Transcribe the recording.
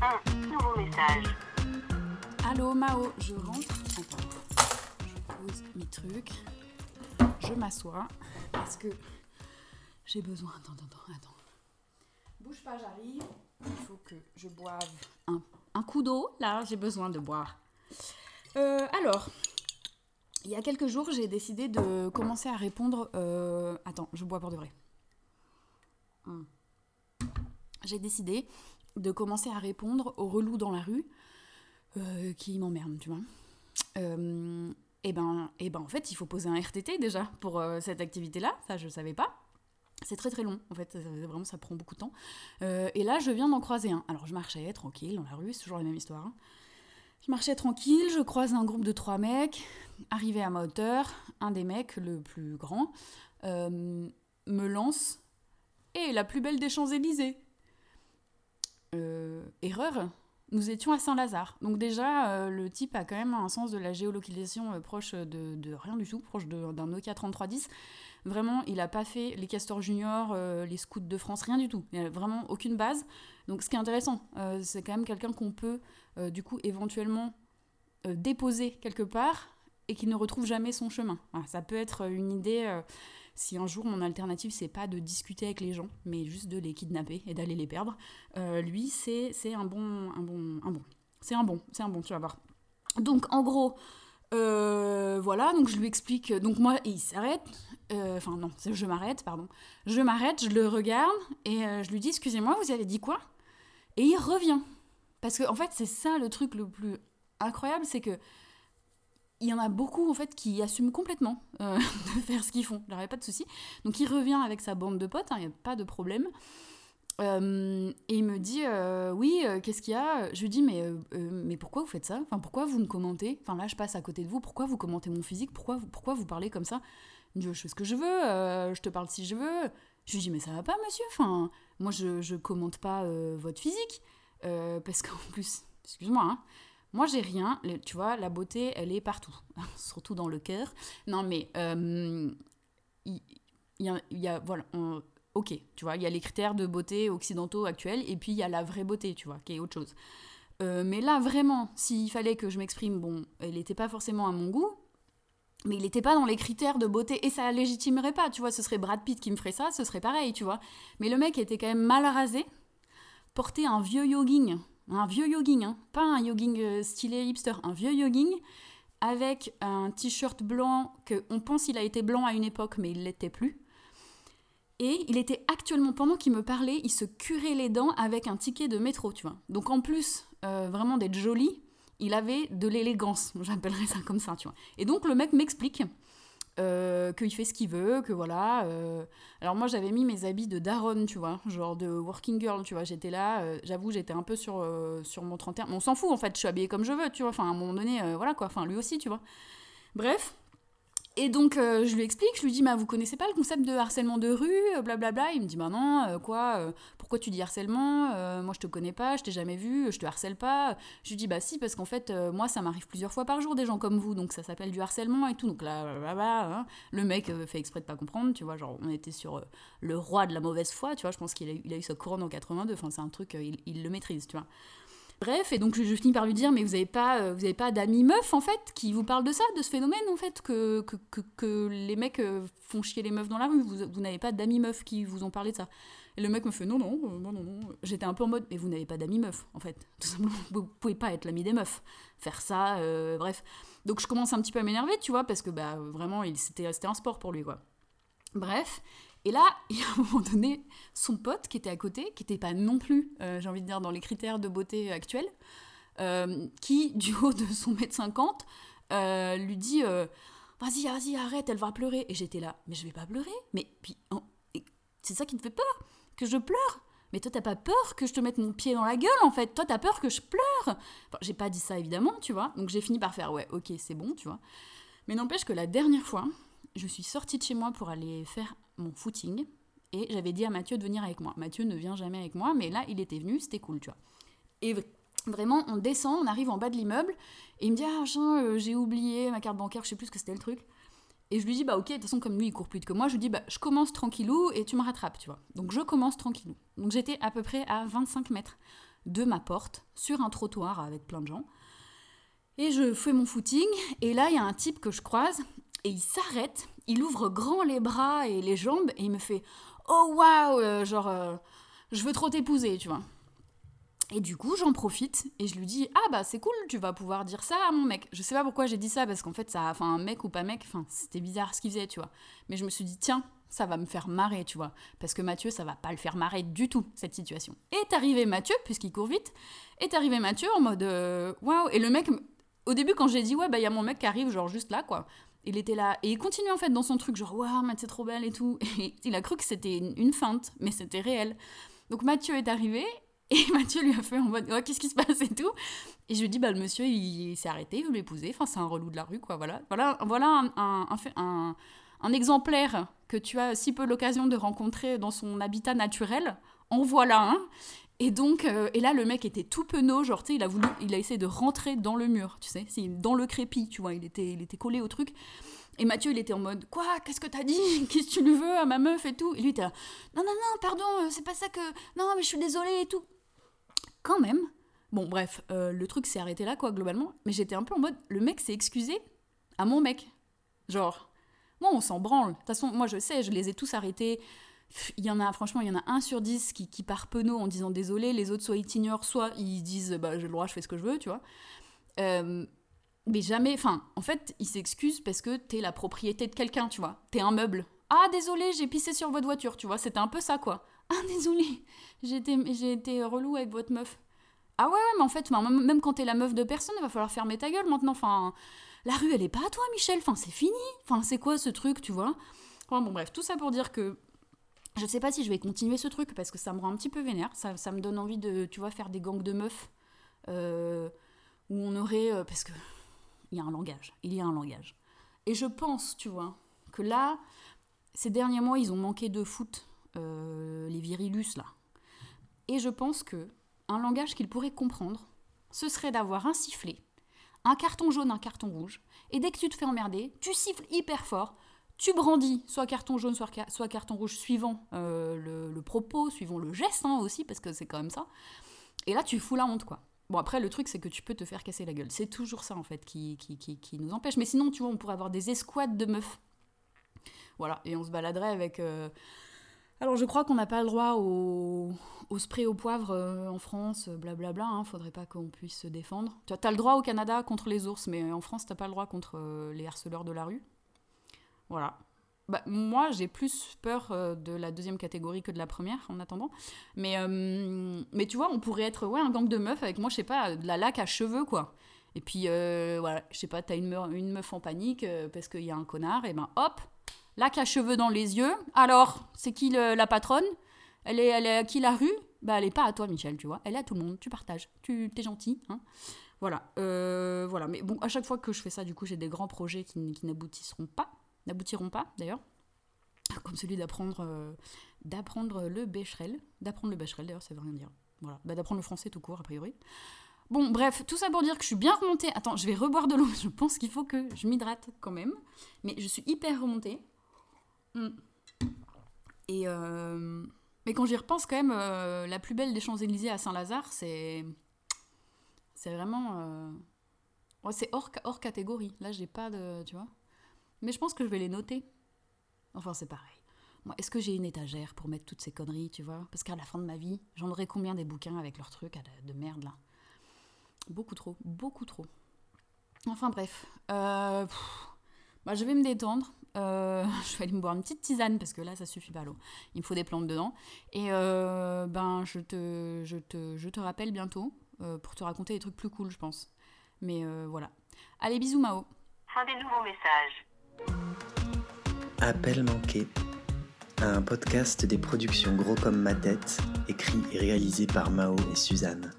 un nouveau message. Allô Mao, je rentre. Attends, je pose mes trucs. Je m'assois parce que j'ai besoin. Attends, attends, attends. Bouge pas, j'arrive. Il faut que je boive un, coup d'eau. Là, j'ai besoin de boire. Euh, alors, il y a quelques jours, j'ai décidé de commencer à répondre. euh, Attends, je bois pour de vrai. Hmm. J'ai décidé de commencer à répondre aux relous dans la rue euh, qui m'emmerdent, tu vois. Euh, et ben, et ben, en fait, il faut poser un RTT déjà pour euh, cette activité-là. Ça, je savais pas. C'est très très long, en fait, ça- vraiment ça prend beaucoup de temps. Et là, je viens d'en croiser un. Alors, je marchais tranquille dans la rue, c'est toujours la même histoire. hein. Je marchais tranquille, je croise un groupe de trois mecs, arrivé à ma hauteur, un des mecs, le plus grand, me lance Et la plus belle des Champs-Élysées Erreur nous étions à Saint-Lazare. Donc déjà, euh, le type a quand même un sens de la géolocalisation euh, proche de, rien du tout, proche d'un Nokia 3310. Vraiment, il n'a pas fait les castors juniors, euh, les scouts de France, rien du tout. Il n'y a vraiment aucune base. Donc ce qui est intéressant, euh, c'est quand même quelqu'un qu'on peut euh, du coup éventuellement euh, déposer quelque part et qui ne retrouve jamais son chemin. Ça peut être une idée euh, si un jour mon alternative c'est pas de discuter avec les gens, mais juste de les kidnapper et d'aller les perdre. Euh, lui, c'est un bon, un bon, un bon. C'est un bon, c'est un bon, tu vas voir. Donc en gros, euh, voilà, donc je lui explique. Donc moi, il s'arrête. euh, Enfin non, je m'arrête, pardon. Je m'arrête, je le regarde et je lui dis excusez-moi, vous avez dit quoi? Et il revient. Parce que en fait, c'est ça le truc le plus incroyable, c'est que il y en a beaucoup en fait qui assument complètement euh, de faire ce qu'ils font. Il pas de souci. Donc il revient avec sa bande de potes, il n'y a pas de problème. Euh, et il me dit euh, oui, qu'est-ce qu'il y a? Je lui dis mais, mais pourquoi vous faites ça? Enfin pourquoi vous me commentez? Enfin là je passe à côté de vous, pourquoi vous commentez mon physique? Pourquoi vous, pourquoi vous parlez comme ça? Je fais ce que je veux, je te parle si je veux. Je lui dis mais ça va pas monsieur? Enfin moi je, je commente pas votre physique parce qu'en plus, excuse-moi, hein, moi j'ai rien. Tu vois la beauté elle est partout, surtout dans le cœur. Non mais euh, il y, a, voilà. ok, tu vois, il y a les critères de beauté occidentaux actuels, et puis il y a la vraie beauté, tu vois, qui est autre chose. Euh, mais là, vraiment, s'il fallait que je m'exprime, bon, elle n'était pas forcément à mon goût, mais il n'était pas dans les critères de beauté, et ça légitimerait pas, tu vois, ce serait Brad Pitt qui me ferait ça, ce serait pareil, tu vois. Mais le mec était quand même mal rasé, portait un vieux jogging, un vieux jogging, hein, pas un jogging euh, stylé hipster, un vieux jogging, avec un t-shirt blanc que on pense il a été blanc à une époque, mais il l'était plus. Et il était actuellement, pendant qu'il me parlait, il se curait les dents avec un ticket de métro, tu vois. Donc en plus, euh, vraiment d'être joli, il avait de l'élégance, j'appellerais ça comme ça, tu vois. Et donc le mec m'explique euh, qu'il fait ce qu'il veut, que voilà. euh, Alors moi j'avais mis mes habits de daronne, tu vois, genre de working girl, tu vois. J'étais là, euh, j'avoue, j'étais un peu sur, sur mon 31. Mais on s'en fout en fait, je suis habillée comme je veux, tu vois. Enfin à un moment donné, voilà quoi. Enfin lui aussi, tu vois. Bref. Et donc, euh, je lui explique, je lui dis, bah, vous connaissez pas le concept de harcèlement de rue, euh, blablabla. Il me dit, bah euh, quoi, pourquoi tu dis harcèlement Moi, je te connais pas, je t'ai jamais vu, je te harcèle pas. Je lui dis, bah si, parce qu'en fait, moi, ça m'arrive plusieurs fois par jour, des gens comme vous, donc ça s'appelle du harcèlement et tout. Donc là, hein. le mec fait exprès de pas comprendre, tu vois, genre, on était sur le roi de la mauvaise foi, tu vois, je pense qu'il a, eu- sa couronne en 82, enfin, c'est un truc, il le maîtrise, tu vois. Bref, et donc je, finis par lui dire, mais vous avez pas, euh, vous avez pas d'amis meufs en fait qui vous parlent de ça, de ce phénomène en fait, que, que, que, que les mecs euh, font chier les meufs dans la rue, vous, vous n'avez pas d'amis meufs qui vous ont parlé de ça. Et le mec me fait non, non, euh, non, non, non. J'étais un peu en mode, mais vous n'avez pas d'amis meufs en fait, tout simplement, vous pouvez pas être l'ami des meufs, faire ça, bref. Donc je commence un petit peu à m'énerver, tu vois, parce que bah vraiment, il- c'était un sport pour lui quoi. Bref, et là, il y a un moment donné, son pote qui était à côté, qui n'était pas non plus, euh, j'ai envie de dire, dans les critères de beauté actuels, euh, qui, du haut de son mètre 50, euh, lui dit Vas-y, vas-y, arrête, elle va pleurer. Et j'étais là Mais je vais pas pleurer. Mais puis, c'est ça qui te fait peur Que je pleure mais toi, t'as pas peur que je te mette mon pied dans la gueule, en fait? Toi, t'as peur que je pleure. Enfin, j'ai pas dit ça, évidemment, tu vois. Donc, j'ai fini par faire, ouais, ok, c'est bon, tu vois. Mais n'empêche que la dernière fois, je suis sortie de chez moi pour aller faire mon footing. Et j'avais dit à Mathieu de venir avec moi. Mathieu ne vient jamais avec moi, mais là, il était venu, c'était cool, tu vois. Et vraiment, on descend, on arrive en bas de l'immeuble, et il me dit Ah, euh, j'ai oublié ma carte bancaire, je sais plus ce que c'était le truc. Et je lui dis Bah, ok, de toute façon, comme lui, il court plus que moi, je lui dis Bah, je commence tranquillou et tu me rattrapes, tu vois. Donc, je commence tranquillou. Donc, j'étais à peu près à 25 mètres de ma porte sur un trottoir avec plein de gens. Et je fais mon footing, et là, il y a un type que je croise, et il s'arrête, il ouvre grand les bras et les jambes, et il me fait Oh waouh euh, Genre, euh, je veux trop t'épouser, tu vois. Et du coup, j'en profite et je lui dis Ah bah c'est cool, tu vas pouvoir dire ça à mon mec. Je sais pas pourquoi j'ai dit ça parce qu'en fait, ça, enfin, mec ou pas mec, enfin, c'était bizarre ce qu'il faisait, tu vois. Mais je me suis dit Tiens, ça va me faire marrer, tu vois. Parce que Mathieu, ça va pas le faire marrer du tout, cette situation. Et arrivé Mathieu, puisqu'il court vite, est arrivé Mathieu en mode Waouh Et le mec, au début, quand j'ai dit, ouais, bah, il y a mon mec qui arrive, genre, juste là, quoi. Il était là. Et il continue, en fait, dans son truc, genre, waouh, Mathieu, c'est trop belle et tout. Et il a cru que c'était une, feinte, mais c'était réel. Donc, Mathieu est arrivé, et Mathieu lui a fait en mode, ouais, qu'est-ce qui se passe? et tout. Et je lui dis, bah, le monsieur, il, s'est arrêté, il veut l'épouser. Enfin, c'est un relou de la rue, quoi, voilà. Voilà, voilà un, un, un, un exemplaire que tu as si peu l'occasion de rencontrer dans son habitat naturel. En voilà un. Et donc, euh, et là, le mec était tout penaud, genre, tu sais, il a voulu, il a essayé de rentrer dans le mur, tu sais, dans le crépi, tu vois, il était, il était collé au truc. Et Mathieu, il était en mode, quoi, qu'est-ce que t'as dit? Qu'est-ce que tu lui veux à ma meuf et tout? Et lui, était là, non, non, non, pardon, euh, c'est pas ça que, non, mais je suis désolée et tout. Quand même. Bon, bref, euh, le truc s'est arrêté là, quoi, globalement. Mais j'étais un peu en mode, le mec s'est excusé à mon mec. Genre, moi, on s'en branle. De toute façon, moi, je sais, je les ai tous arrêtés il y en a, franchement, il y en a un sur dix qui, qui part penaud en disant désolé, les autres soit ils t'ignorent, soit ils disent bah j'ai le droit, je fais ce que je veux, tu vois. Euh, mais jamais, enfin, en fait, ils s'excusent parce que t'es la propriété de quelqu'un, tu vois. T'es un meuble. Ah, désolé, j'ai pissé sur votre voiture, tu vois. C'était un peu ça, quoi. Ah, désolé, j'ai été, relou avec votre meuf. Ah ouais, ouais, mais en fait, même quand t'es la meuf de personne, il va falloir fermer ta gueule maintenant. Enfin, la rue, elle est pas à toi, Michel. Enfin, c'est fini. Enfin, c'est quoi ce truc, tu vois bon, bref, tout ça pour dire que je sais pas si je vais continuer ce truc parce que ça me rend un petit peu vénère. Ça, me donne envie de, tu vois, faire des gangs de meufs euh, où on aurait. Euh, parce que il y a un langage. Il y a un langage. Et je pense, tu vois, que là, ces derniers mois, ils ont manqué de foot, euh, les virilus, là. Et je pense que un langage qu'ils pourraient comprendre, ce serait d'avoir un sifflet, un carton jaune, un carton rouge, et dès que tu te fais emmerder, tu siffles hyper fort tu brandis soit carton jaune, soit, carton rouge, suivant euh, le, propos, suivant le geste hein, aussi, parce que c'est quand même ça. Et là, tu fous la honte, quoi. Bon, après, le truc, c'est que tu peux te faire casser la gueule. C'est toujours ça, en fait, qui, qui, qui, nous empêche. Mais sinon, tu vois, on pourrait avoir des escouades de meufs. Voilà, et on se baladerait avec... Euh, alors, je crois qu'on n'a pas le droit au, au spray au poivre euh, en France, blablabla. Hein, faudrait pas qu'on puisse se défendre. Tu as, le droit au Canada contre les ours, mais en France, t'as pas le droit contre les harceleurs de la rue. Voilà. Bah, moi, j'ai plus peur euh, de la deuxième catégorie que de la première, en attendant. Mais, euh, mais tu vois, on pourrait être ouais, un gang de meufs avec moi, je sais pas, de la laque à cheveux, quoi. Et puis, euh, voilà, je sais pas, t'as une, une meuf en panique parce qu'il y a un connard, et ben hop, laque à cheveux dans les yeux. Alors, c'est qui la patronne? Elle est, elle à qui la rue? Bah, elle est pas à toi, Michel, tu vois. Elle est à tout le monde, tu partages, tu es gentil, hein. Voilà, voilà. Mais bon, à chaque fois que je fais ça, du coup, j'ai des grands projets qui, qui n'aboutisseront pas n'aboutiront pas d'ailleurs, comme celui d'apprendre euh, d'apprendre le bécherel, d'apprendre le bécherel d'ailleurs ça veut rien dire, voilà, bah, d'apprendre le français tout court a priori. Bon bref, tout ça pour dire que je suis bien remontée. Attends, je vais reboire de l'eau, je pense qu'il faut que je m'hydrate quand même, mais je suis hyper remontée. Hmm. Et euh, mais quand j'y repense quand même, euh, la plus belle des Champs-Élysées à Saint-Lazare, c'est c'est vraiment c'est hors, hors catégorie. Là, j'ai pas de, tu vois. Mais je pense que je vais les noter. Enfin, c'est pareil. Moi, est-ce que j'ai une étagère pour mettre toutes ces conneries, tu vois? Parce qu'à la fin de ma vie, j'en aurai combien des bouquins avec leurs trucs de merde là? Beaucoup trop, beaucoup trop. Enfin bref, euh, bah, je vais me détendre. Euh, je vais aller me boire une petite tisane parce que là, ça suffit pas l'eau. Il me faut des plantes dedans. Et euh, ben, je te, je, te, je te rappelle bientôt pour te raconter des trucs plus cool, je pense. Mais voilà. Allez, bisous Mao. Fin des nouveaux messages. Appel manqué, un podcast des productions Gros comme ma tête, écrit et réalisé par Mao et Suzanne.